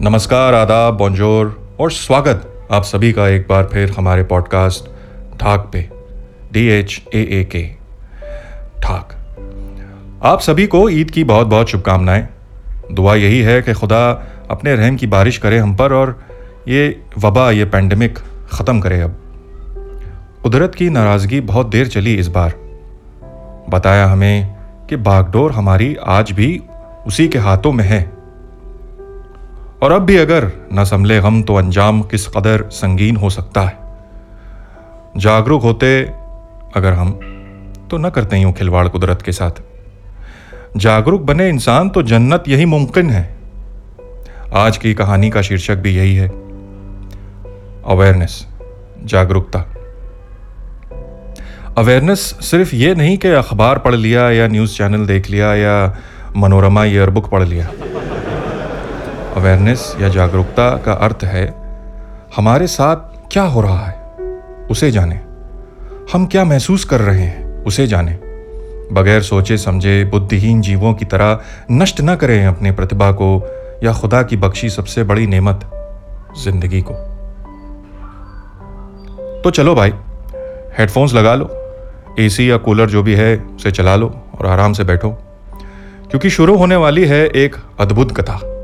नमस्कार, आदाब बॉन्जोर और स्वागत आप सभी का एक बार फिर हमारे पॉडकास्ट ठाक पे डी एच ए ए के ठाक आप सभी को ईद की बहुत बहुत शुभकामनाएँ। दुआ यही है कि खुदा अपने रहम की बारिश करे हम पर और ये वबा, ये पैंडमिक ख़त्म करे अब। कुदरत की नाराज़गी बहुत देर चली इस बार। बताया हमें कि बागडोर हमारी आज भी उसी के हाथों में है। और अब भी अगर न संभले गम तो अंजाम किस कदर संगीन हो सकता है? जागरूक होते अगर हम तो न करते यूँ खिलवाड़ कुदरत के साथ। जागरूक बने इंसान तो जन्नत यही मुमकिन है। आज की कहानी का शीर्षक भी यही है। अवेयरनेस जागरूकता। अवेयरनेस सिर्फ़ ये नहीं कि अखबार पढ़ लिया या न्यूज़ चैनल देख लिया या मनोरमा ईयरबुक पढ़ लिया। अवेयरनेस या जागरूकता का अर्थ है, हमारे साथ क्या हो रहा है, उसे जाने। हम क्या महसूस कर रहे हैं, उसे जाने। बगैर सोचे, समझे, बुद्धिहीन जीवों की तरह नष्ट न करें अपने प्रतिभा को या खुदा की बख्शी सबसे बड़ी नेमत, ज़िंदगी को। तो चलो भाई हेडफोन्स लगा लो एसी या कूलर जो भी है, उसे चला लो और आराम से बैठो। क्योंकि शुरू होने वाली है एक अद्भुत कथा।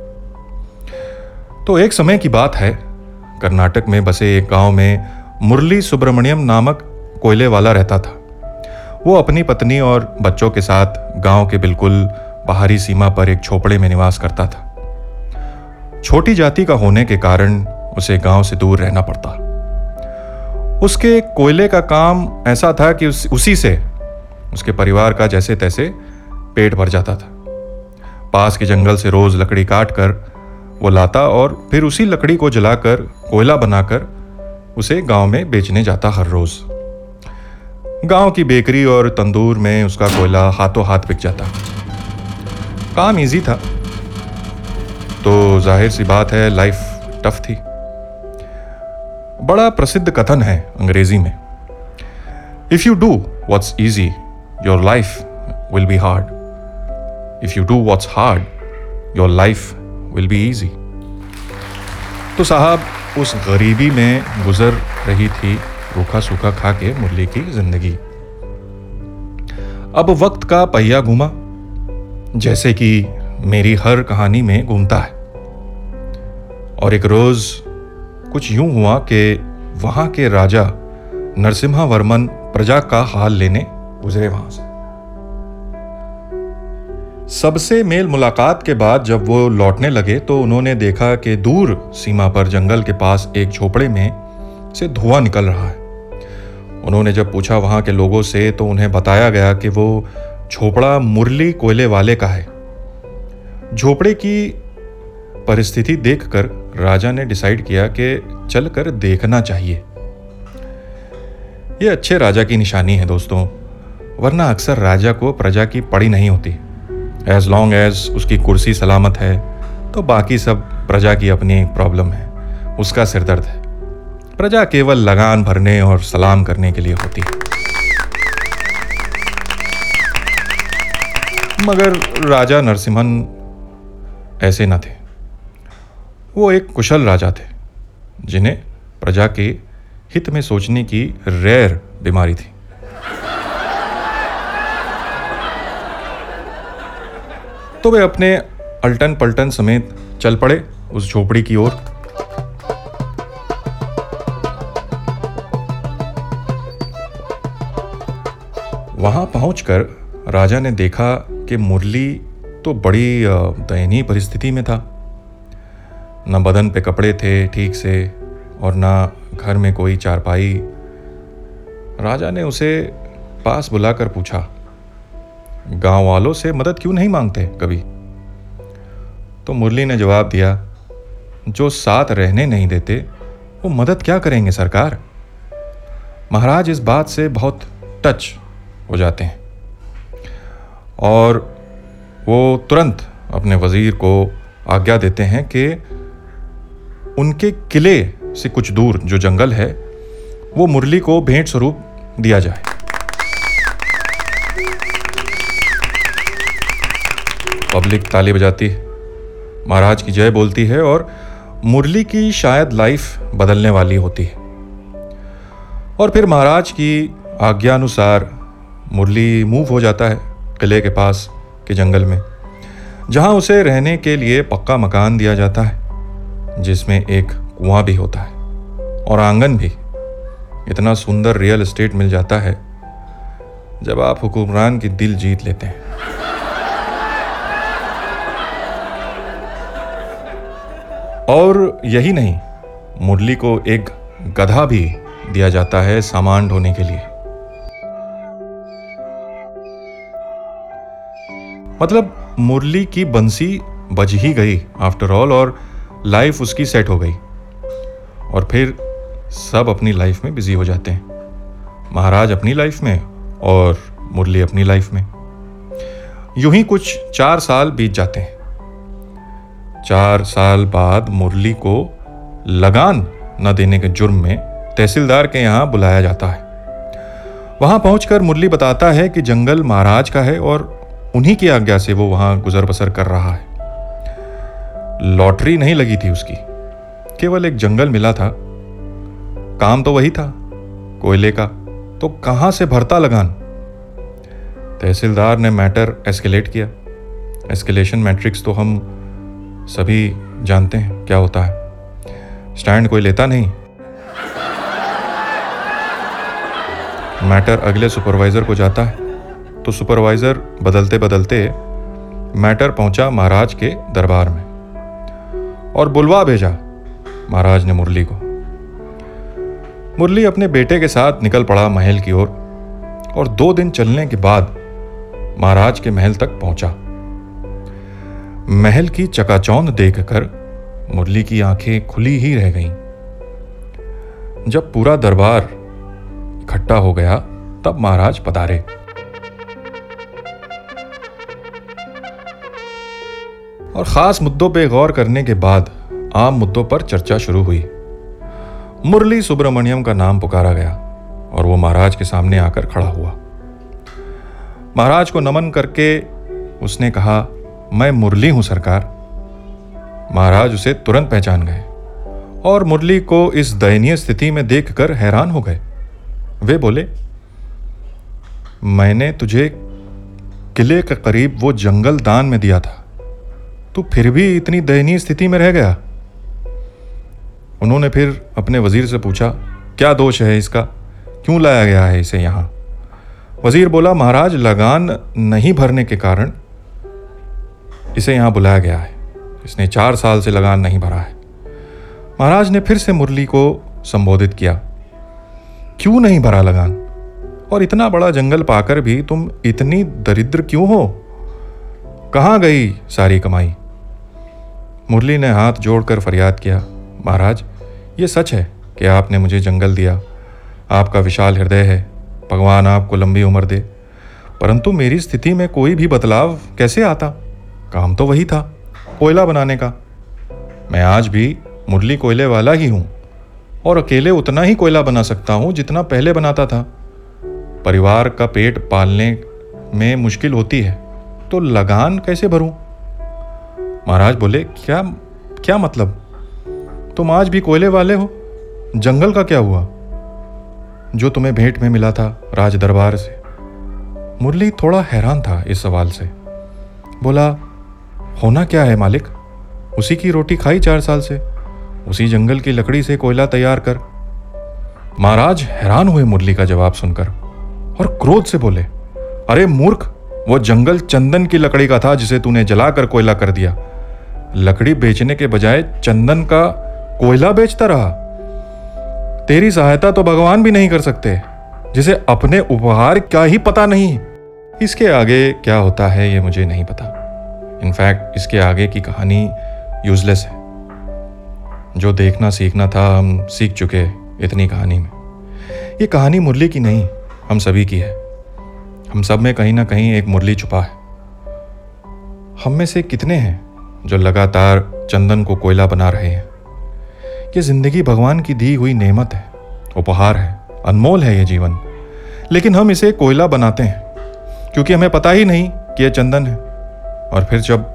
तो एक समय की बात है। कर्नाटक में बसे एक गाँव में मुरली सुब्रमण्यम नामक कोयले वाला रहता था। वो अपनी पत्नी और बच्चों के साथ गाँव के बिल्कुल बाहरी सीमा पर एक झोपड़े में निवास करता था। छोटी जाति का होने के कारण उसे गाँव से दूर रहना पड़ता। उसके कोयले का काम ऐसा था कि उस, उसी से उसके परिवार का जैसे तैसे पेट भर जाता था। पास के जंगल से रोज लकड़ी काट कर वो लाता और फिर उसी लकड़ी को जलाकर, कोयला बनाकर उसे गाँव में बेचने जाता हर रोज। गाँव की बेकरी और तंदूर में उसका कोयला हाथों हाथ बिक जाता। काम इजी था। तो ज़ाहिर सी बात है लाइफ टफ थी। बड़ा प्रसिद्ध कथन है अंग्रेज़ी में। If you do what's easy your life will be hard if you do what's hard your life will be easy तो साहब, उस गरीबी में गुजर रही थी रूखा सूखा खा के मुरली की ज़िंदगी। अब वक्त का पहिया घूमा, जैसे कि मेरी हर कहानी में घूमता है। और एक रोज कुछ यूँ हुआ कि वहाँ के राजा नरसिम्हा वर्मन प्रजा का हाल लेने गुजरे वहाँ से। सबसे मेल मुलाकात के बाद जब वो लौटने लगे तो उन्होंने देखा कि दूर सीमा पर जंगल के पास एक झोपड़े में से धुआँ निकल रहा है। उन्होंने जब पूछा वहाँ के लोगों से तो उन्हें बताया गया कि वो झोपड़ा मुरली कोयले वाले का है। झोपड़े की परिस्थिति देखकर राजा ने डिसाइड किया कि चलकर देखना चाहिए। ये अच्छे राजा की निशानी है दोस्तों, वरना अक्सर राजा को प्रजा की पड़ी नहीं होती। एज लॉन्ग एज उसकी कुर्सी सलामत है तो बाकी सब प्रजा की अपनी प्रॉब्लम है। उसका सिरदर्द है। प्रजा केवल लगान भरने और सलाम करने के लिए होती है। मगर राजा नरसिम्हन ऐसे न थे। वो एक कुशल राजा थे, जिन्हें प्रजा के हित में सोचने की रेयर बीमारी थी। तो वे अपने अल्टन पलटन समेत चल पड़े उस झोपड़ी की ओर। वहाँ पहुंचकर राजा ने देखा कि मुरली तो बड़ी दयनीय परिस्थिति में था। न बदन पे कपड़े थे ठीक से और ना घर में कोई चारपाई। राजा ने उसे पास बुलाकर पूछा गाँव वालों से मदद क्यों नहीं मांगते कभी? तो मुरली ने जवाब दिया, जो साथ रहने नहीं देते, वो मदद क्या करेंगे सरकार? महाराज इस बात से बहुत टच हो जाते हैं। और वो तुरंत अपने वज़ीर को आज्ञा देते हैं कि उनके किले से कुछ दूर जो जंगल है, वो मुरली को भेंट स्वरूप दिया जाए। पब्लिक ताली बजाती है। महाराज की जय बोलती है और मुरली की शायद लाइफ बदलने वाली होती है। और फिर महाराज की आज्ञा अनुसार मुरली मूव हो जाता है किले के पास के जंगल में, जहाँ उसे रहने के लिए पक्का मकान दिया जाता है, जिसमें एक कुआँ भी होता है और आँगन भी। इतना सुंदर रियल एस्टेट मिल जाता है जब आप हुक्मरान की दिल जीत लेते हैं। और यही नहीं, मुरली को एक गधा भी दिया जाता है सामान ढोने के लिए। मतलब मुरली की बंसी बज ही गई आफ्टर ऑल और लाइफ उसकी सेट हो गई। और फिर सब अपनी लाइफ में बिज़ी हो जाते हैं। महाराज अपनी लाइफ में और मुरली अपनी लाइफ में। यूँ ही कुछ चार साल बीत जाते हैं। चार साल बाद मुरली को लगान न देने के जुर्म में तहसीलदार के यहाँ बुलाया जाता है। वहाँ पहुंचकर मुरली बताता है कि जंगल महाराज का है और उन्हीं की आज्ञा से वो वहाँ गुजर बसर कर रहा है। लॉटरी नहीं लगी थी उसकी, केवल एक जंगल मिला था। काम तो वही था, कोयले का तो कहाँ से भरता लगान? तहसीलदार ने मैटर एस्केलेट किया। एस्केलेशन मैट्रिक्स तो हम सभी जानते हैं क्या होता है। स्टैंड कोई लेता नहीं। मैटर अगले सुपरवाइजर को जाता है। तो सुपरवाइजर बदलते बदलते मैटर पहुँचा महाराज के दरबार में। और बुलवा भेजा महाराज ने मुरली को। मुरली अपने बेटे के साथ निकल पड़ा महल की ओर और, और दो दिन चलने के बाद महाराज के महल तक पहुँचा। महल की चकाचौंध देखकर मुरली की आँखें खुली ही रह गईं। जब पूरा दरबार इकट्ठा हो गया, तब महाराज पधारे। और खास मुद्दों पर गौर करने के बाद आम मुद्दों पर चर्चा शुरू हुई। मुरली सुब्रमण्यम का नाम पुकारा गया और वो महाराज के सामने आकर खड़ा हुआ। महाराज को नमन करके उसने कहा मैं मुरली हूँ, सरकार। महाराज उसे तुरंत पहचान गए और मुरली को इस दयनीय स्थिति में देखकर हैरान हो गए। वे बोले, मैंने तुझे किले के करीब वो जंगल दान में दिया था। तू फिर भी इतनी दयनीय स्थिति में रह गया? उन्होंने फिर अपने वज़ीर से पूछा, क्या दोष है इसका? क्यों लाया गया है इसे यहाँ? वज़ीर बोला, महाराज, लगान नहीं भरने के कारण इसे यहाँ बुलाया गया है। इसने चार साल से लगान नहीं भरा है। महाराज ने फिर से मुरली को संबोधित किया, क्यों नहीं भरा लगान? और इतना बड़ा जंगल पाकर भी तुम इतनी दरिद्र क्यों हो? कहाँ गई सारी कमाई? मुरली ने हाथ जोड़कर फरियाद किया, महाराज, ये सच है कि आपने मुझे जंगल दिया। आपका विशाल हृदय है। भगवान आपको लंबी उम्र दे। परंतु मेरी स्थिति में कोई भी बदलाव कैसे आता? काम तो वही था, कोयला बनाने का। मैं आज भी मुरली कोयले वाला ही हूँ और अकेले उतना ही कोयला बना सकता हूँ जितना पहले बनाता था। परिवार का पेट पालने में मुश्किल होती है तो लगान कैसे भरूं? महाराज बोले, क्या क्या मतलब? तुम आज भी कोयले वाले हो? जंगल का क्या हुआ? जो तुम्हें भेंट में मिला था राज दरबार से। मुरली थोड़ा हैरान था इस सवाल से। बोला होना क्या है मालिक? उसी की रोटी खाई चार साल से। उसी जंगल की लकड़ी से कोयला तैयार कर। महाराज हैरान हुए मुरली का जवाब सुनकर और क्रोध से बोले, अरे मूर्ख, वो जंगल चंदन की लकड़ी का था जिसे तूने जलाकर कोयला कर दिया। लकड़ी बेचने के बजाय चंदन का कोयला बेचता रहा। तेरी सहायता तो भगवान भी नहीं कर सकते, जिसे अपने उपहार का ही पता नहीं। इसके आगे क्या होता है ये मुझे नहीं पता। इनफैक्ट इसके आगे की कहानी यूजलेस है। जो देखना सीखना था, हम सीख चुके इतनी कहानी में। ये कहानी मुरली की नहीं, हम सभी की है। हम सब में कहीं ना कहीं एक मुरली छुपा है। हम में से कितने हैं जो लगातार चंदन को कोयला बना रहे हैं? ये ज़िंदगी भगवान की दी हुई नेमत है, उपहार है, अनमोल है ये जीवन। लेकिन हम इसे कोयला बनाते हैं, क्योंकि हमें पता ही नहीं कि यह चंदन है। और फिर जब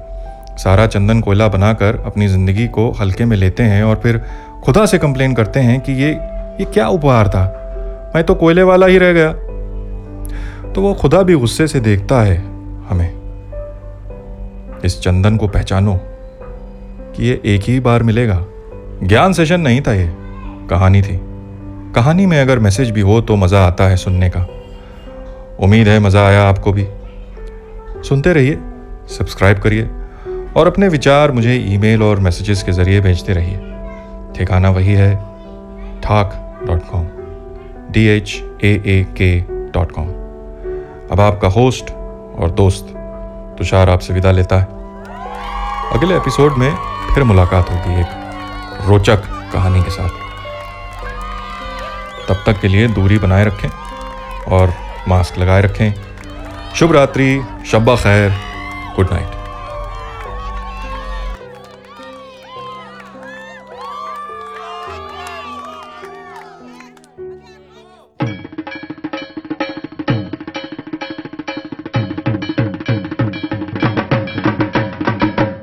सारा चंदन कोयला बनाकर अपनी ज़िंदगी को हल्के में लेते हैं और फिर खुदा से कंप्लेन करते हैं कि ये ये क्या उपहार था? मैं तो कोयले वाला ही रह गया। तो वो खुदा भी गुस्से से देखता है हमें। इस चंदन को पहचानो कि ये एक ही बार मिलेगा। ज्ञान सेशन नहीं था ये। कहानी थी। कहानी में अगर मैसेज भी हो तो मज़ा आता है सुनने का। उम्मीद है मज़ा आया आपको भी। सुनते रहिए। सब्सक्राइब करिए और अपने विचार मुझे ईमेल और मैसेजेस के ज़रिए भेजते रहिए। ठिकाना वही है, ठाक dot com D H A A K dot com अब आपका होस्ट और दोस्त तुषार आपसे विदा लेता है। अगले एपिसोड में फिर मुलाकात होगी एक रोचक कहानी के साथ। तब तक के लिए दूरी बनाए रखें और मास्क लगाए रखें। शुभ रात्रि, शब्बा खैर। Good night.